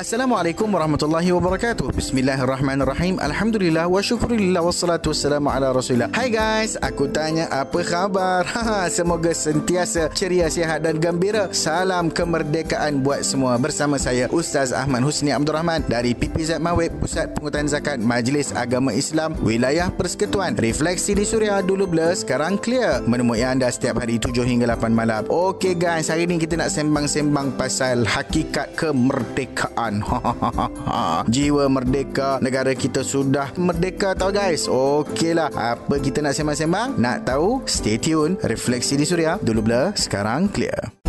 Assalamualaikum warahmatullahi wabarakatuh. Bismillahirrahmanirrahim. Alhamdulillah wa syukurillah wassalatu wassalamu ala Rasulillah. Hai guys, aku tanya apa khabar? Semoga sentiasa ceria, sihat dan gembira. Salam kemerdekaan buat semua. Bersama saya Ustaz Ahmad Husni Abdul Rahman dari PPZ Mawib Pusat Pengutan Zakat Majlis Agama Islam Wilayah Persekutuan. Refleksi di Suria dulu blur, sekarang clear. Menemui anda setiap hari 7 hingga 8 malam. Okey guys, hari ni kita nak sembang-sembang pasal hakikat kemerdekaan. Jiwa merdeka. Negara kita sudah merdeka tau guys. Okeylah Apa kita nak sembang-sembang? Nak tahu? Stay tune. Refleksi di Suria. Dulu blur Sekarang clear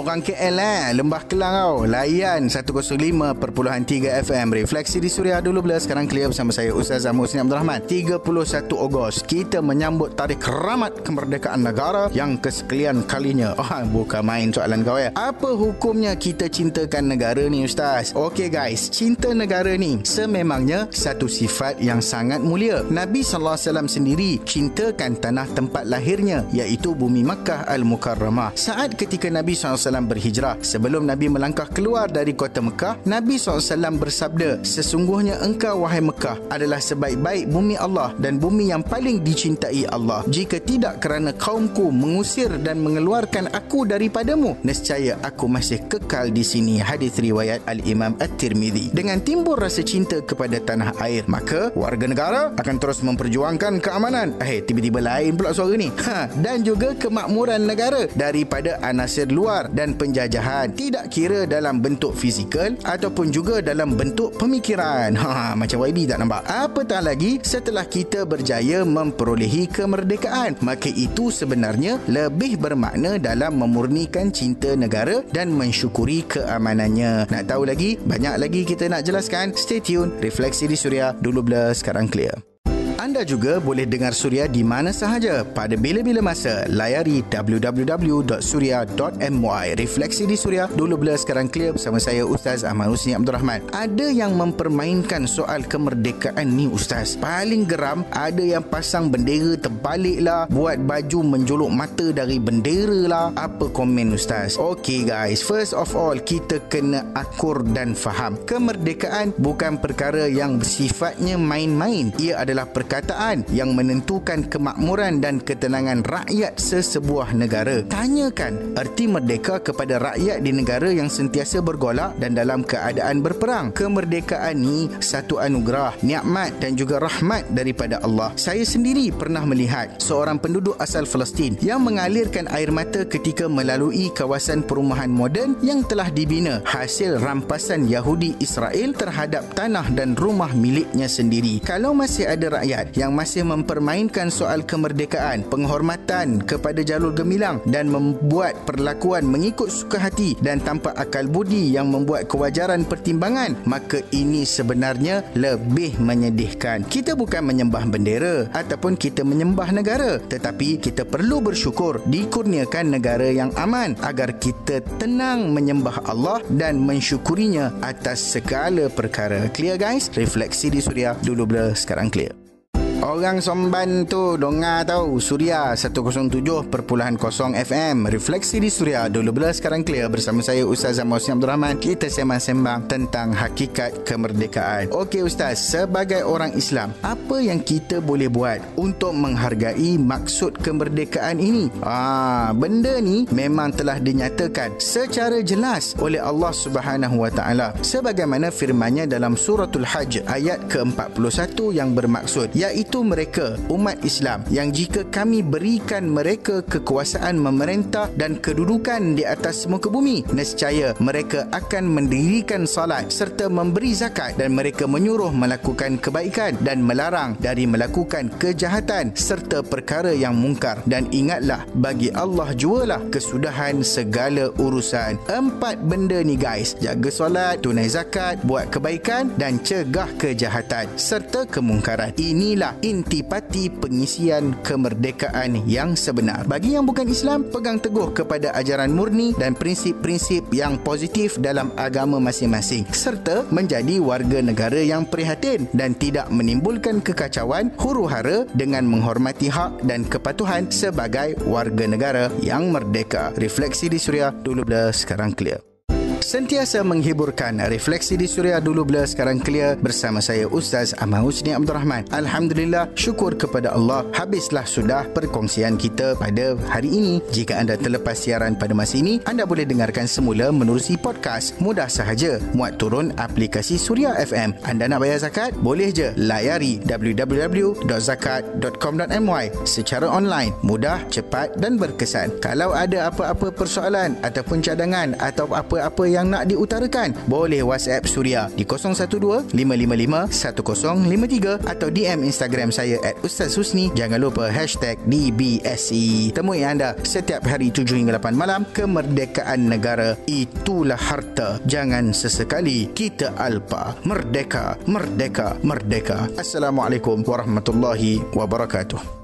Orang KL eh Lembah Kelang tau Layan 105.3 FM Refleksi di Suria dulu bila Sekarang clear bersama saya Ustaz Ahmad Husni Abdul Rahman. 31 Ogos. Kita menyambut tarikh keramat kemerdekaan negara Yang kesekian kalinya. Oh, Bukan main soalan kau ya. Apa hukumnya kita cintakan negara ni Ustaz? Okey guys. Cinta negara ni Sememangnya Satu sifat yang sangat mulia. Nabi SAW sendiri Cintakan tanah tempat lahirnya Iaitu bumi Makkah Al-Mukarramah. Saat ketika Nabi SAW berhijrah. Sebelum Nabi melangkah keluar dari kota Mekah, Nabi SAW bersabda, Sesungguhnya engkau, wahai Mekah, adalah sebaik-baik bumi Allah dan bumi yang paling dicintai Allah. Jika tidak kerana kaumku mengusir dan mengeluarkan aku daripadamu, nescaya aku masih kekal di sini. Hadis riwayat Al-Imam At-Tirmidhi. Dengan timbul rasa cinta kepada tanah air, maka warga negara akan terus memperjuangkan keamanan. Eh, tiba-tiba lain pula suara ni. Ha, dan juga kemakmuran negara daripada anasir luar dan penjajahan tidak kira dalam bentuk fizikal ataupun juga dalam bentuk pemikiran. Ha, macam YB tak nampak? Apatah lagi setelah kita berjaya memperolehi kemerdekaan, maka itu sebenarnya lebih bermakna dalam memurnikan cinta negara dan mensyukuri keamanannya. Nak tahu lagi? Banyak lagi kita nak jelaskan. Stay tune. Refleksi di Suria. Dulu blur, sekarang clear. Anda juga boleh dengar Suria di mana sahaja pada bila-bila masa. Layari www.suria.my. Refleksi di Suria dulu bila sekarang clear bersama saya Ustaz Ahmad Husni Abdul Rahman. Ada yang mempermainkan soal kemerdekaan ni Ustaz. Paling geram ada yang pasang bendera terbalik lah, buat baju menjolok mata dari bendera lah. Apa komen Ustaz? Okay guys, first of all kita kena akur dan faham. Kemerdekaan bukan perkara yang sifatnya main-main. Ia adalah perkara perkataan yang menentukan kemakmuran dan ketenangan rakyat sesebuah negara. Tanyakan erti merdeka kepada rakyat di negara yang sentiasa bergolak dan dalam keadaan berperang. Kemerdekaan ni satu anugerah, nikmat dan juga rahmat daripada Allah. Saya sendiri pernah melihat seorang penduduk asal Palestin yang mengalirkan air mata ketika melalui kawasan perumahan moden yang telah dibina hasil rampasan Yahudi Israel terhadap tanah dan rumah miliknya sendiri. Kalau masih ada rakyat rakyat yang masih mempermainkan soal kemerdekaan, penghormatan kepada jalur gemilang dan membuat perlakuan mengikut suka hati dan tanpa akal budi yang membuat kewajaran pertimbangan, maka ini sebenarnya lebih menyedihkan. Kita bukan menyembah bendera ataupun kita menyembah negara, tetapi kita perlu bersyukur dikurniakan negara yang aman agar kita tenang menyembah Allah dan mensyukurinya atas segala perkara. Clear guys? Refleksi di Suria dulu blur sekarang clear. Orang Somban tu dengar tahu Suria 107.0 FM Refleksi di Suria Dulu bila sekarang clear. Bersama saya Ustaz Ahmad Abdul Rahman. Kita sembang-sembang Tentang hakikat kemerdekaan. Okey Ustaz Sebagai orang Islam Apa yang kita boleh buat Untuk menghargai Maksud kemerdekaan ini? Ah, Benda ni Memang telah dinyatakan Secara jelas Oleh Allah Subhanahu Wa Taala. Sebagaimana firmannya Dalam suratul Hajj Ayat ke-41 Yang bermaksud Iaitu itu mereka umat Islam yang jika kami berikan mereka kekuasaan memerintah dan kedudukan di atas muka bumi nescaya mereka akan mendirikan salat serta memberi zakat dan mereka menyuruh melakukan kebaikan dan melarang dari melakukan kejahatan serta perkara yang mungkar. Dan ingatlah bagi Allah jualah kesudahan segala urusan. Empat benda ni guys. Jaga solat tunai zakat buat kebaikan dan cegah kejahatan serta kemungkaran. Inilah intipati pengisian kemerdekaan yang sebenar. Bagi yang bukan Islam, pegang teguh kepada ajaran murni dan prinsip-prinsip yang positif dalam agama masing-masing serta menjadi warga negara yang prihatin dan tidak menimbulkan kekacauan huru-hara dengan menghormati hak dan kepatuhan sebagai warga negara yang merdeka. Refleksi di Suria dulu bila sekarang clear. Sentiasa menghiburkan. Refleksi di Suria dulu bila sekarang clear bersama saya Ustaz Ahmad Husni Abdul Rahman. Alhamdulillah, syukur kepada Allah. Habislah sudah perkongsian kita pada hari ini. Jika anda terlepas siaran pada masa ini, anda boleh dengarkan semula menerusi podcast. Mudah sahaja. Muat turun aplikasi Suria FM. Anda nak bayar zakat? Boleh je layari www.zakat.com.my secara online. Mudah, cepat dan berkesan. Kalau ada apa-apa persoalan ataupun cadangan atau apa-apa yang nak diutarakan, boleh WhatsApp Suria di 012 555 1053 atau DM Instagram saya at Ustaz Husni. Jangan lupa hashtag DBSE. Temui anda setiap hari 7 hingga 8 malam. Kemerdekaan negara itulah harta. Jangan sesekali kita alpa. Merdeka, merdeka, merdeka. Assalamualaikum warahmatullahi wabarakatuh.